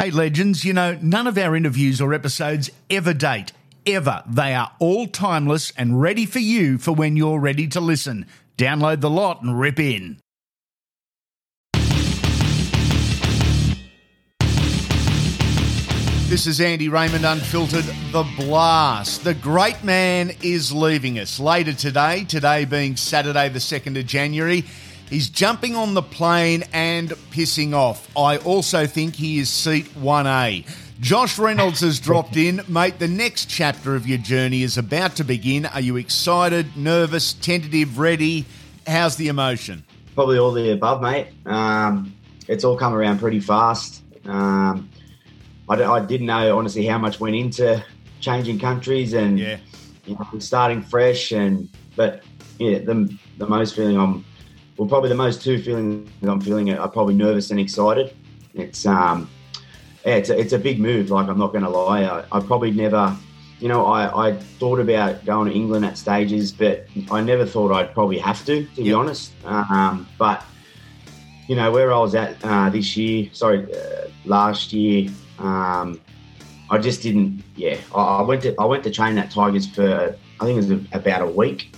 Hey, legends, you know, none of our interviews or episodes ever date. Ever. They are all timeless and ready for you for when you're ready to listen. Download the lot and rip in. This is Andy Raymond Unfiltered, The Blast. The great man is leaving us later today, today being Saturday, the 2nd of January. He's jumping on the plane and pissing off. I also think he is seat 1A. Josh Reynolds has dropped in. Mate, the next chapter of your journey is about to begin. Are you excited, nervous, tentative, ready? How's the emotion? Probably all the above, mate. Um, it's all come around pretty fast. Um, I, d- I didn't know, honestly, how much went into changing countries and Yeah. you know, starting fresh. And But yeah, the, the most feeling I'm well, probably the most two feelings I'm feeling are probably nervous and excited. It's um, yeah, it's a, it's a big move. Like I'm not going to lie, I, I probably never, you know, I, I thought about going to England at stages, but I never thought I'd probably have to, to be honest. Um, but you know where I was at uh, this year, sorry, uh, last year. Um, I just didn't. Yeah, I, I went to I went to train at Tigers for I think it was about a week,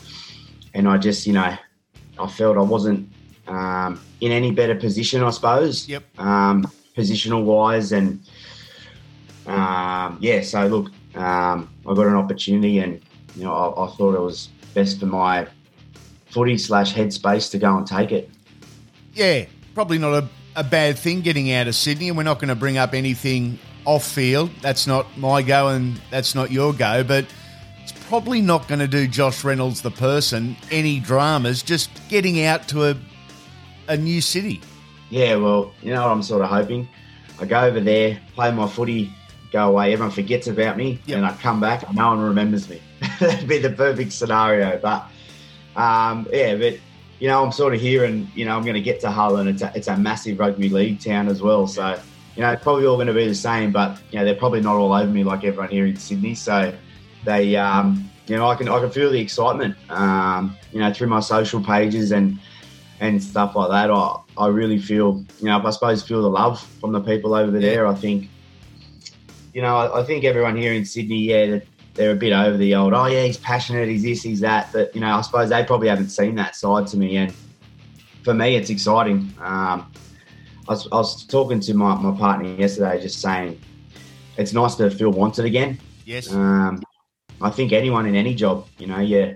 and I just you know I felt I wasn't um, in any better position, I suppose. Yep. Um, positional wise, and um, yeah. So look, um, I got an opportunity, and you know I, I thought it was best for my footy slash headspace to go and take it. Yeah, probably not a, a bad thing getting out of Sydney, and we're not going to bring up anything off field. That's not my go, and that's not your go, but probably not going to do Josh Reynolds, the person, any dramas, just getting out to a, a new city. Yeah, well, you know what I'm sort of hoping. I go over there, play my footy, go away. Everyone forgets about me, Yep. and I come back and no one remembers me. That'd be the perfect scenario. But um, yeah, but you know, I'm sort of here, and you know, I'm going to get to Hull, and it's a, it's a massive rugby league town as well. So you know, it's probably all going to be the same, but you know, they're probably not all over me like everyone here in Sydney. So they, um, you know, I can I can feel the excitement, um, you know, through my social pages and and stuff like that. I, I really feel, you know, I suppose feel the love from the people over there. I think, you know, I, I think everyone here in Sydney, yeah, that they're a bit over the old, oh yeah, he's passionate, he's this, he's that. But you know, I suppose they probably haven't seen that side to me, and for me, it's exciting. Um, I, was, I was talking to my, my partner yesterday, just saying it's nice to feel wanted again. Yes. Um, I think anyone in any job, you know, yeah,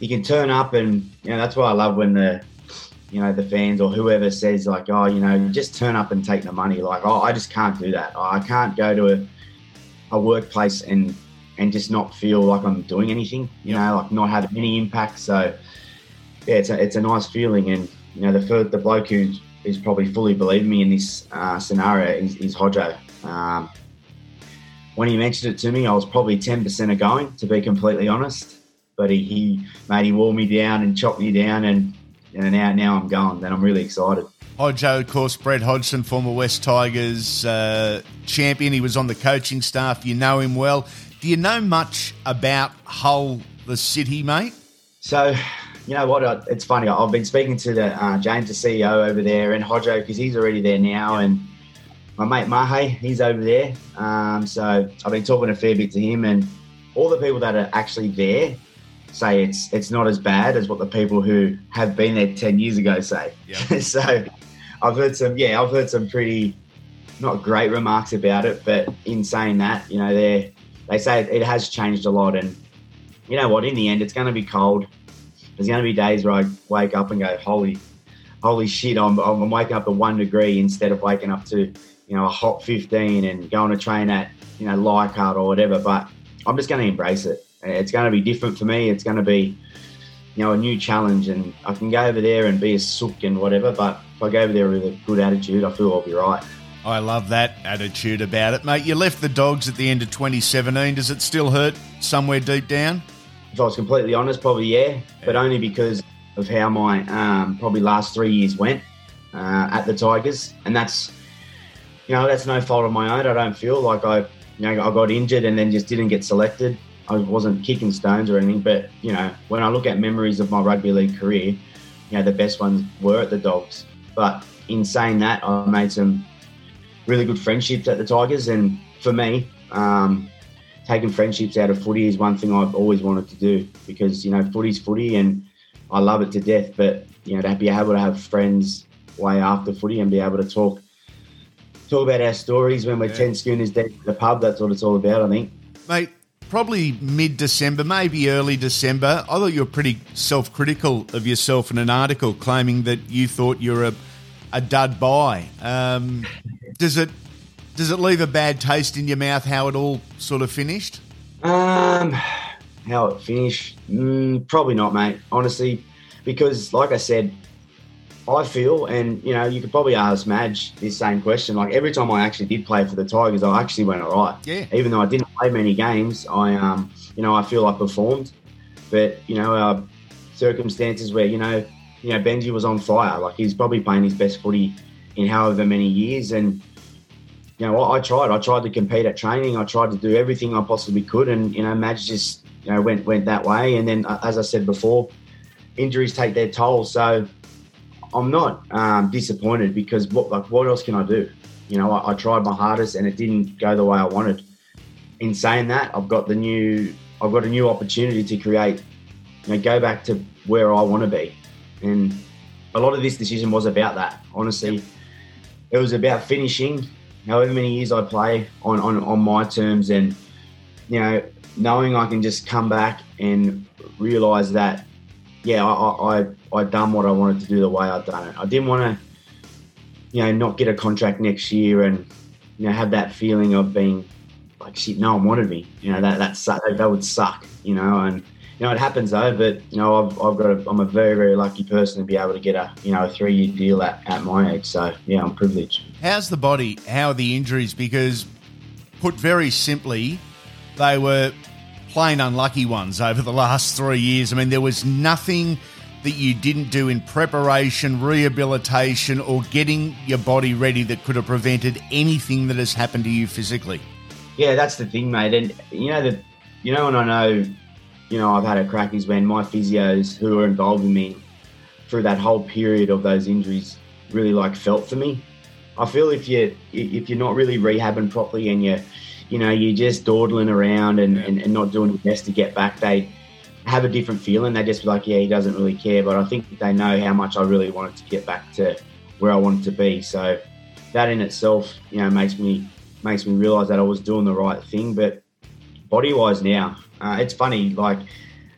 you can turn up and you know that's why I love when the you know the fans or whoever says like, oh, you know, just turn up and take the money. Like, oh, I just can't do that. I can't go to a, a workplace and and just not feel like I'm doing anything. You know, like not having any impact. So yeah, it's a it's a nice feeling. And you know, the the bloke who is probably fully believing me in this uh, scenario is, is Hodjo. Um, when he mentioned it to me, I was probably 10% of going, to be completely honest. But he, he made he wore me down and chopped me down, and, and now now I'm going. Then I'm really excited. Hodjo, of course, Brett Hodgson, former West Tigers uh, champion. He was on the coaching staff. You know him well. Do you know much about Hull, the city, mate? So, you know what? It's funny. I've been speaking to the uh, James, the CEO over there, and Hodjo because he's already there now, and my mate Mahe, he's over there. Um, so I've been talking a fair bit to him, and all the people that are actually there say it's it's not as bad as what the people who have been there ten years ago say. Yeah. so I've heard some, yeah, I've heard some pretty not great remarks about it, but in saying that, you know, they they say it has changed a lot, and you know what? In the end, it's going to be cold. There's going to be days where I wake up and go, holy, holy shit! I'm, I'm waking up at one degree instead of waking up to you know a hot 15 and going to train at you know Leichhardt or whatever. But I'm just going to embrace it. It's going to be different for me. It's going to be you know a new challenge, and I can go over there and be a sook and whatever. But if I go over there with a good attitude, I feel I'll be right. I love that attitude about it, mate. You left the dogs at the end of 2017. Does it still hurt somewhere deep down? If I was completely honest, probably yeah, but only because of how my um, probably last three years went uh, at the Tigers, and that's you know that's no fault of my own. I don't feel like I you know I got injured and then just didn't get selected. I wasn't kicking stones or anything, but you know when I look at memories of my rugby league career, you know the best ones were at the Dogs. But in saying that, I made some really good friendships at the Tigers, and for me, um, taking friendships out of footy is one thing I've always wanted to do because you know footy's footy, and I love it to death. But you know to be able to have friends way after footy and be able to talk talk about our stories when we're yeah. ten schooners deep at the pub. That's what it's all about, I think. Mate, probably mid December, maybe early December. I thought you were pretty self critical of yourself in an article claiming that you thought you were a, a dud buy. Um, does it does it leave a bad taste in your mouth how it all sort of finished? Um, how it finished? Mm, probably not, mate. Honestly, because like I said, I feel, and you know, you could probably ask Madge this same question. Like every time I actually did play for the Tigers, I actually went all right. Yeah. Even though I didn't play many games, I, um, you know, I feel I performed. But you know, uh, circumstances where you know, you know, Benji was on fire. Like he's probably playing his best footy in however many years, and you know, I, I tried. I tried to compete at training. I tried to do everything I possibly could, and you know, Madge just you know went went that way. And then, uh, as I said before, injuries take their toll. So I'm not um, disappointed because what like what else can I do? You know, I, I, tried my hardest and it didn't go the way I wanted. In saying that, I've got the new I've got a new opportunity to create, you know, go back to where I want to be, and a lot of this decision was about that. Honestly, it was about finishing however many years I play on on, on my terms, and you know, knowing I can just come back and realize that yeah, I, I I done what I wanted to do the way I done it. I didn't want to, you know, not get a contract next year and you know have that feeling of being like shit. No one wanted me. You know that that that would suck. You know, and you know it happens though. But you know I've, I've got a, I'm a very very lucky person to be able to get a you know a three year deal at, at my age. So yeah, I'm privileged. How's the body? How are the injuries? Because put very simply, they were plain unlucky ones over the last three years. I mean, there was nothing that you didn't do in preparation, rehabilitation, or getting your body ready that could have prevented anything that has happened to you physically. Yeah, that's the thing, mate. And you know that you know, and I know, you know, I've had a crack is when my physios who were involved with me through that whole period of those injuries really like felt for me. I feel if you if you're not really rehabbing properly and you're you know, you're just dawdling around and, yeah. and, and, not doing your best to get back, they have a different feeling. They just be like, yeah, he doesn't really care. But I think they know how much I really wanted to get back to where I wanted to be. So that in itself, you know, makes me makes me realise that I was doing the right thing. But body wise now, uh, it's funny. Like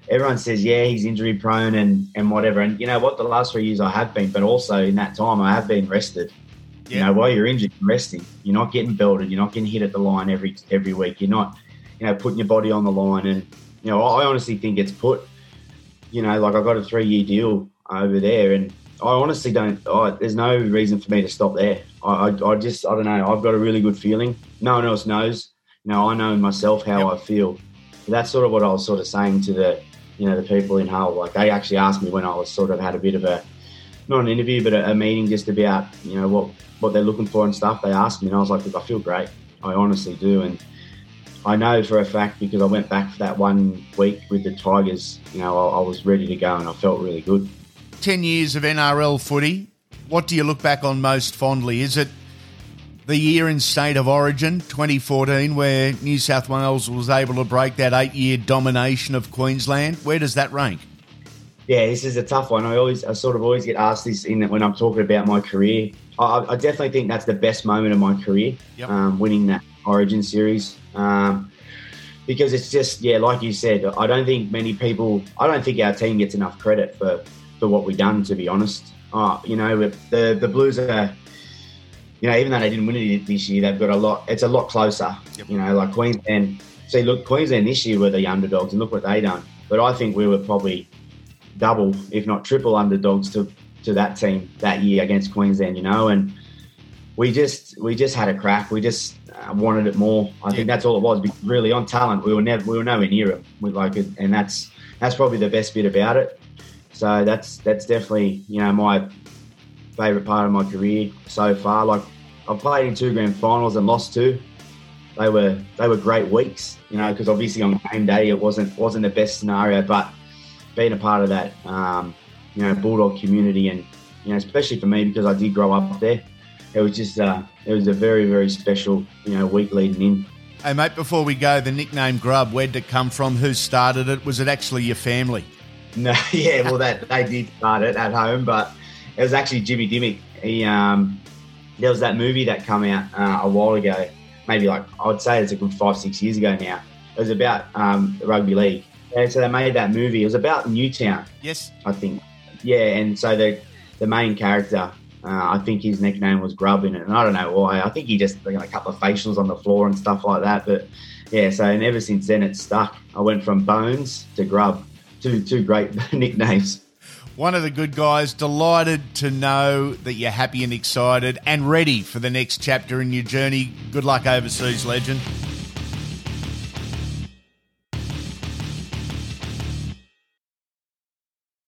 everyone says, yeah, he's injury prone and and whatever. And you know what? The last three years I have been, but also in that time I have been rested. Yeah. You know, while you're injured, you're resting. You're not getting belted. You're not getting hit at the line every every week. You're not, you know, putting your body on the line. And you know, I honestly think it's put. You know, like I got a three year deal over there, and I honestly don't. I, there's no reason for me to stop there. I, I, I, just, I don't know. I've got a really good feeling. No one else knows. You know, I know myself how yep. I feel. that's sort of what I was sort of saying to the, you know, the people in Hull. Like they actually asked me when I was sort of had a bit of a, not an interview, but a, a meeting just about, you know, what what they're looking for and stuff. They asked me, and I was like, "Look, I feel great. I honestly do." And I know for a fact because I went back for that one week with the Tigers. You know, I, I was ready to go, and I felt really good. Ten years of NRL footy. What do you look back on most fondly? Is it the year in state of origin 2014 where New South Wales was able to break that eight year domination of Queensland. Where does that rank? Yeah, this is a tough one. I always, I sort of always get asked this in when I'm talking about my career. I, I definitely think that's the best moment of my career, yep. um, winning that Origin series. Um, because it's just, yeah, like you said, I don't think many people, I don't think our team gets enough credit for, for what we've done, to be honest. Uh, you know, the, the Blues are, you know, even though they didn't win it this year, they've got a lot, it's a lot closer. Yep. You know, like Queensland, see, look, Queensland this year were the underdogs and look what they done. But I think we were probably double, if not triple underdogs to to that team that year against Queensland, you know, and we just we just had a crack. We just uh, wanted it more. I yeah. think that's all it was. Really, on talent, we were never we were nowhere near it. We like it, and that's that's probably the best bit about it. So that's that's definitely you know my favorite part of my career so far. Like I've played in two grand finals and lost two. They were they were great weeks, you know, because obviously on game day it wasn't wasn't the best scenario, but being a part of that um, you know, Bulldog community, and you know, especially for me because I did grow up there. it was just uh, it was a very very special you know week leading in. Hey mate, before we go, the nickname Grub, where'd it come from? Who started it? Was it actually your family? No, yeah, well that they did start it at home, but it was actually Jimmy Dymock. He um, there was that movie that came out uh, a while ago, maybe like I'd say it's a good five six years ago now. It was about um, the rugby league. And so they made that movie. It was about Newtown. Yes, I think. Yeah, and so the the main character, uh, I think his nickname was Grub in it, and I don't know why. I think he just got a couple of facials on the floor and stuff like that. But yeah, so and ever since then it's stuck. I went from Bones to Grub, two two great nicknames. One of the good guys, delighted to know that you're happy and excited and ready for the next chapter in your journey. Good luck overseas, legend.